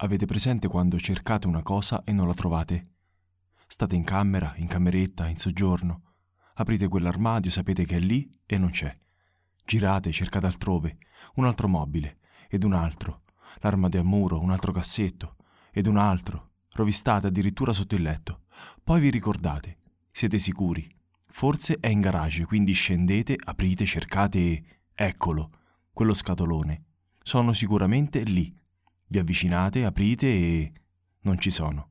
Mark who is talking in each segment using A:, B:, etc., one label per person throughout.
A: Avete presente quando cercate una cosa e non la trovate? State in camera, in cameretta, in soggiorno. Aprite quell'armadio, sapete che è lì e non c'è. Girate, cercate altrove, un altro mobile, ed un altro, l'armadio a muro, un altro cassetto, ed un altro. Rovistate addirittura sotto il letto. Poi vi ricordate. Siete sicuri. Forse è in garage, quindi scendete, aprite, cercate e... Eccolo, quello scatolone. Sono sicuramente lì, vi avvicinate, aprite e... non ci sono.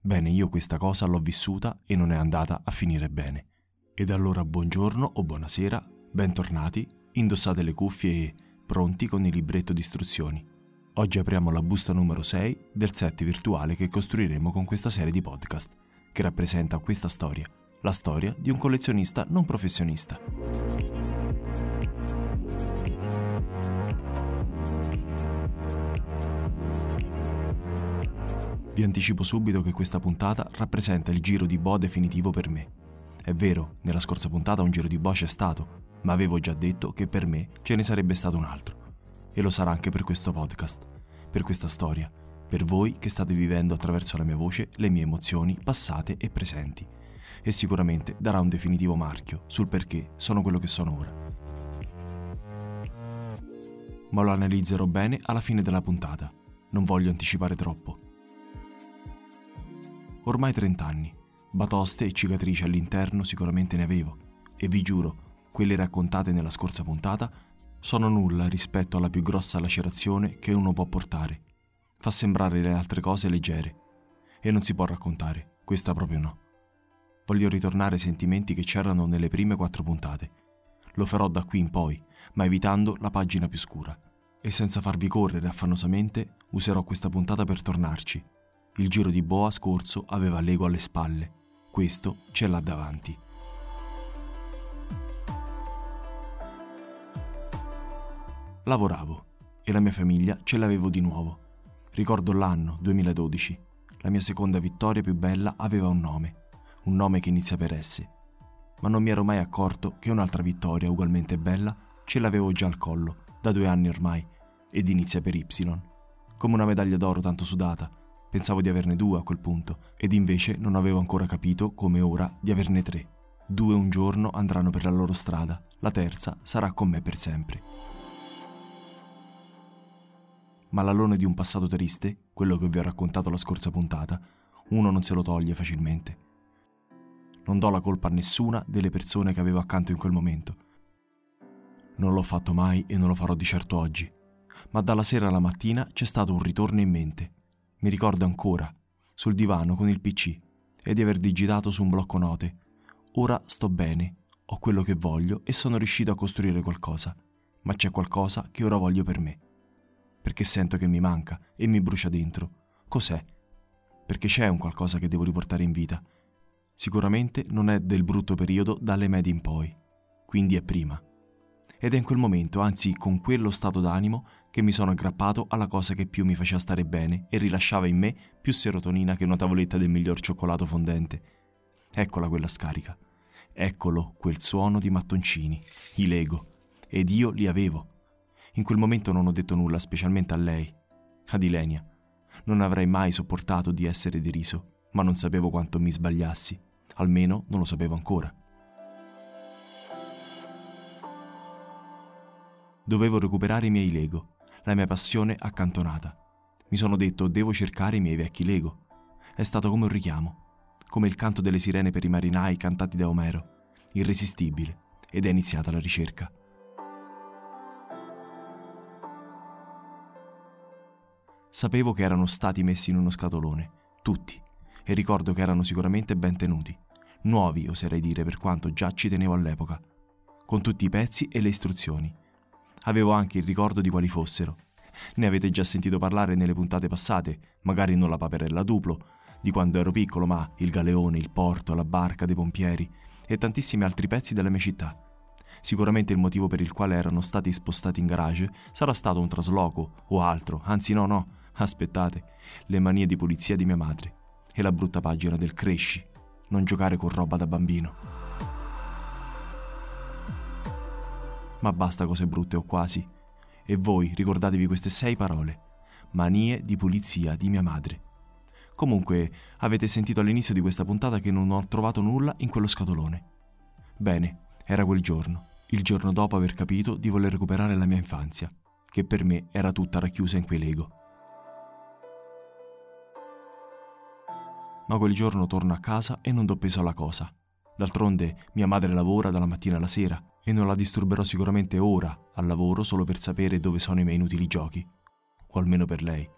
A: Bene, io questa cosa l'ho vissuta e non è andata a finire bene. Ed allora buongiorno o buonasera, bentornati, indossate le cuffie e pronti con il libretto di istruzioni. Oggi apriamo la busta numero 6 del set virtuale che costruiremo con questa serie di podcast, che rappresenta questa storia, la storia di un collezionista non professionista. Vi anticipo subito che questa puntata rappresenta il giro di boa definitivo per me. È vero, nella scorsa puntata un giro di boa c'è stato, ma avevo già detto che per me ce ne sarebbe stato un altro. E lo sarà anche per questo podcast, per questa storia, per voi che state vivendo attraverso la mia voce le mie emozioni passate e presenti. E sicuramente darà un definitivo marchio sul perché sono quello che sono ora. Ma lo analizzerò bene alla fine della puntata. Non voglio anticipare troppo Ormai 30 anni. Batoste e cicatrici all'interno sicuramente ne avevo. E vi giuro, quelle raccontate nella scorsa puntata sono nulla rispetto alla più grossa lacerazione che uno può portare. Fa sembrare le altre cose leggere. E non si può raccontare, questa proprio no. Voglio ritornare ai sentimenti che c'erano nelle prime quattro puntate. Lo farò da qui in poi, ma evitando la pagina più scura. E senza farvi correre affannosamente, userò questa puntata per tornarci il giro di boa scorso aveva l'ego alle spalle, questo ce l'ha davanti. Lavoravo e la mia famiglia ce l'avevo di nuovo. Ricordo l'anno 2012. La mia seconda vittoria più bella aveva un nome, un nome che inizia per S. Ma non mi ero mai accorto che un'altra vittoria ugualmente bella ce l'avevo già al collo, da due anni ormai, ed inizia per Y. Come una medaglia d'oro tanto sudata, Pensavo di averne due a quel punto, ed invece non avevo ancora capito, come ora, di averne tre. Due un giorno andranno per la loro strada, la terza sarà con me per sempre. Ma l'alone di un passato triste, quello che vi ho raccontato la scorsa puntata, uno non se lo toglie facilmente. Non do la colpa a nessuna delle persone che avevo accanto in quel momento. Non l'ho fatto mai e non lo farò di certo oggi, ma dalla sera alla mattina c'è stato un ritorno in mente mi ricordo ancora, sul divano con il PC e di aver digitato su un blocco note. Ora sto bene, ho quello che voglio e sono riuscito a costruire qualcosa, ma c'è qualcosa che ora voglio per me. Perché sento che mi manca e mi brucia dentro. Cos'è? Perché c'è un qualcosa che devo riportare in vita. Sicuramente non è del brutto periodo dalle medie in poi, quindi è prima. Ed è in quel momento, anzi con quello stato d'animo, che mi sono aggrappato alla cosa che più mi faceva stare bene e rilasciava in me più serotonina che una tavoletta del miglior cioccolato fondente. Eccola quella scarica. Eccolo quel suono di mattoncini, i Lego. Ed io li avevo. In quel momento non ho detto nulla, specialmente a lei, ad Ilenia. Non avrei mai sopportato di essere deriso, ma non sapevo quanto mi sbagliassi. Almeno non lo sapevo ancora. Dovevo recuperare i miei Lego la mia passione accantonata. Mi sono detto devo cercare i miei vecchi Lego. È stato come un richiamo, come il canto delle sirene per i marinai cantati da Omero, irresistibile, ed è iniziata la ricerca. Sapevo che erano stati messi in uno scatolone, tutti, e ricordo che erano sicuramente ben tenuti, nuovi oserei dire per quanto già ci tenevo all'epoca, con tutti i pezzi e le istruzioni avevo anche il ricordo di quali fossero. Ne avete già sentito parlare nelle puntate passate, magari non la paperella duplo, di quando ero piccolo, ma il galeone, il porto, la barca dei pompieri e tantissimi altri pezzi della mia città. Sicuramente il motivo per il quale erano stati spostati in garage sarà stato un trasloco o altro, anzi no, no, aspettate, le manie di pulizia di mia madre e la brutta pagina del cresci, non giocare con roba da bambino. Ma basta cose brutte o quasi. E voi ricordatevi queste sei parole. manie di pulizia di mia madre. Comunque, avete sentito all'inizio di questa puntata che non ho trovato nulla in quello scatolone. Bene, era quel giorno, il giorno dopo aver capito di voler recuperare la mia infanzia, che per me era tutta racchiusa in quei Lego. Ma quel giorno torno a casa e non do peso alla cosa. D'altronde mia madre lavora dalla mattina alla sera e non la disturberò sicuramente ora al lavoro solo per sapere dove sono i miei inutili giochi, o almeno per lei.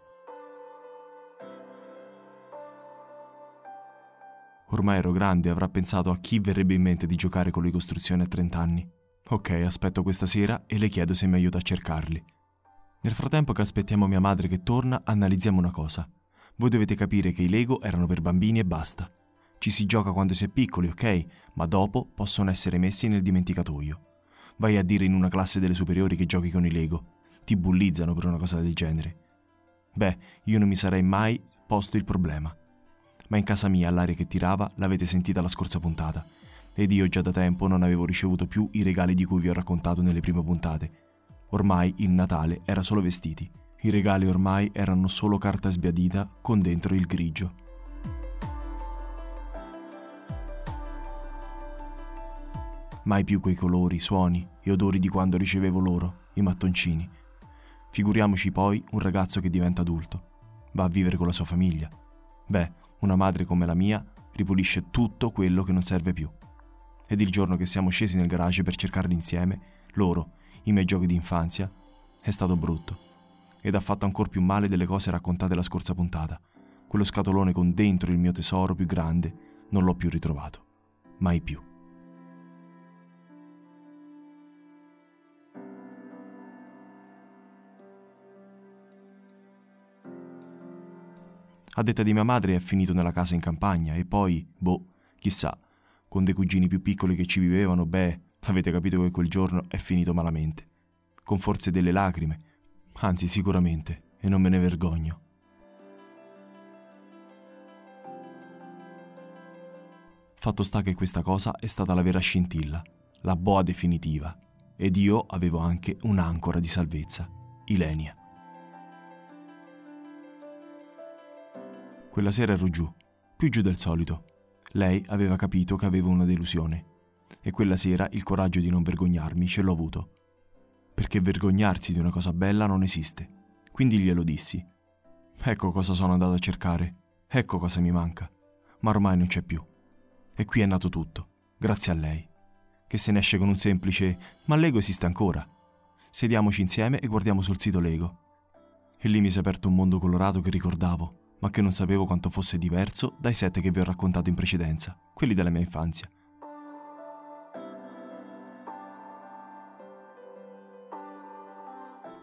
A: Ormai ero grande e avrà pensato a chi verrebbe in mente di giocare con le costruzioni a 30 anni. Ok, aspetto questa sera e le chiedo se mi aiuta a cercarli. Nel frattempo che aspettiamo mia madre che torna, analizziamo una cosa. Voi dovete capire che i Lego erano per bambini e basta. Ci si gioca quando si è piccoli, ok, ma dopo possono essere messi nel dimenticatoio. Vai a dire in una classe delle superiori che giochi con i Lego. Ti bullizzano per una cosa del genere. Beh, io non mi sarei mai posto il problema. Ma in casa mia l'aria che tirava l'avete sentita la scorsa puntata. Ed io già da tempo non avevo ricevuto più i regali di cui vi ho raccontato nelle prime puntate. Ormai il Natale era solo vestiti. I regali ormai erano solo carta sbiadita con dentro il grigio. Mai più quei colori, suoni e odori di quando ricevevo loro, i mattoncini. Figuriamoci poi un ragazzo che diventa adulto. Va a vivere con la sua famiglia. Beh, una madre come la mia ripulisce tutto quello che non serve più. Ed il giorno che siamo scesi nel garage per cercarli insieme, loro, i miei giochi di infanzia, è stato brutto ed ha fatto ancora più male delle cose raccontate la scorsa puntata. Quello scatolone con dentro il mio tesoro più grande non l'ho più ritrovato. Mai più. A detta di mia madre è finito nella casa in campagna e poi, boh, chissà, con dei cugini più piccoli che ci vivevano, beh, avete capito che quel giorno è finito malamente. Con forse delle lacrime, anzi sicuramente, e non me ne vergogno. Fatto sta che questa cosa è stata la vera scintilla, la boa definitiva, ed io avevo anche un'ancora di salvezza, Ilenia. Quella sera ero giù, più giù del solito. Lei aveva capito che avevo una delusione, e quella sera il coraggio di non vergognarmi ce l'ho avuto perché vergognarsi di una cosa bella non esiste. Quindi glielo dissi. Ecco cosa sono andato a cercare, ecco cosa mi manca, ma ormai non c'è più. E qui è nato tutto, grazie a lei, che se ne esce con un semplice ma Lego esiste ancora. Sediamoci insieme e guardiamo sul sito Lego. E lì mi si è aperto un mondo colorato che ricordavo, ma che non sapevo quanto fosse diverso dai set che vi ho raccontato in precedenza, quelli della mia infanzia.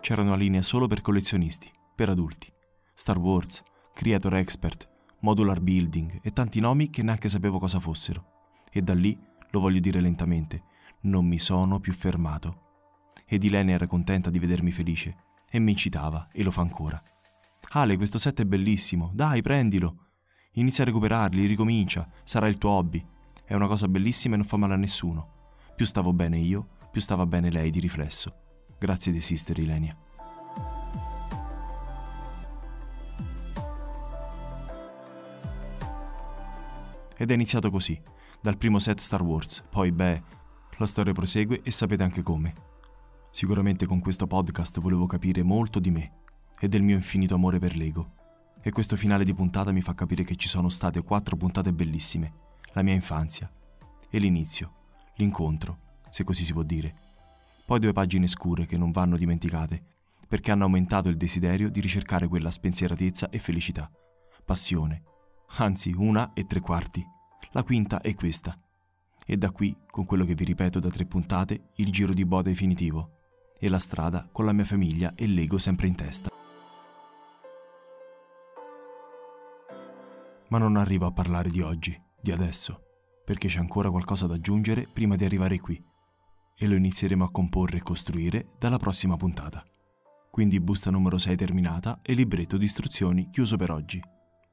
A: c'era una linea solo per collezionisti, per adulti. Star Wars, Creator Expert, Modular Building e tanti nomi che neanche sapevo cosa fossero. E da lì, lo voglio dire lentamente, non mi sono più fermato. Ed Ilene era contenta di vedermi felice e mi incitava e lo fa ancora. Ale, questo set è bellissimo, dai, prendilo. Inizia a recuperarli, ricomincia, sarà il tuo hobby. È una cosa bellissima e non fa male a nessuno. Più stavo bene io, più stava bene lei di riflesso. Grazie di esistere, Ilenia. Ed è iniziato così, dal primo set Star Wars, poi beh, la storia prosegue e sapete anche come. Sicuramente con questo podcast volevo capire molto di me e del mio infinito amore per Lego. E questo finale di puntata mi fa capire che ci sono state quattro puntate bellissime, la mia infanzia e l'inizio, l'incontro, se così si può dire, poi due pagine scure che non vanno dimenticate, perché hanno aumentato il desiderio di ricercare quella spensieratezza e felicità, passione, anzi una e tre quarti. La quinta è questa. E da qui, con quello che vi ripeto da tre puntate, il giro di boda definitivo. E la strada con la mia famiglia e l'ego sempre in testa. Ma non arrivo a parlare di oggi, di adesso, perché c'è ancora qualcosa da aggiungere prima di arrivare qui e lo inizieremo a comporre e costruire dalla prossima puntata. Quindi busta numero 6 terminata e libretto di istruzioni chiuso per oggi.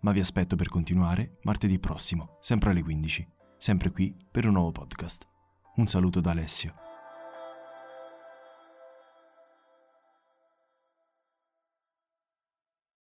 A: Ma vi aspetto per continuare martedì prossimo, sempre alle 15, sempre qui per un nuovo podcast. Un saluto da Alessio.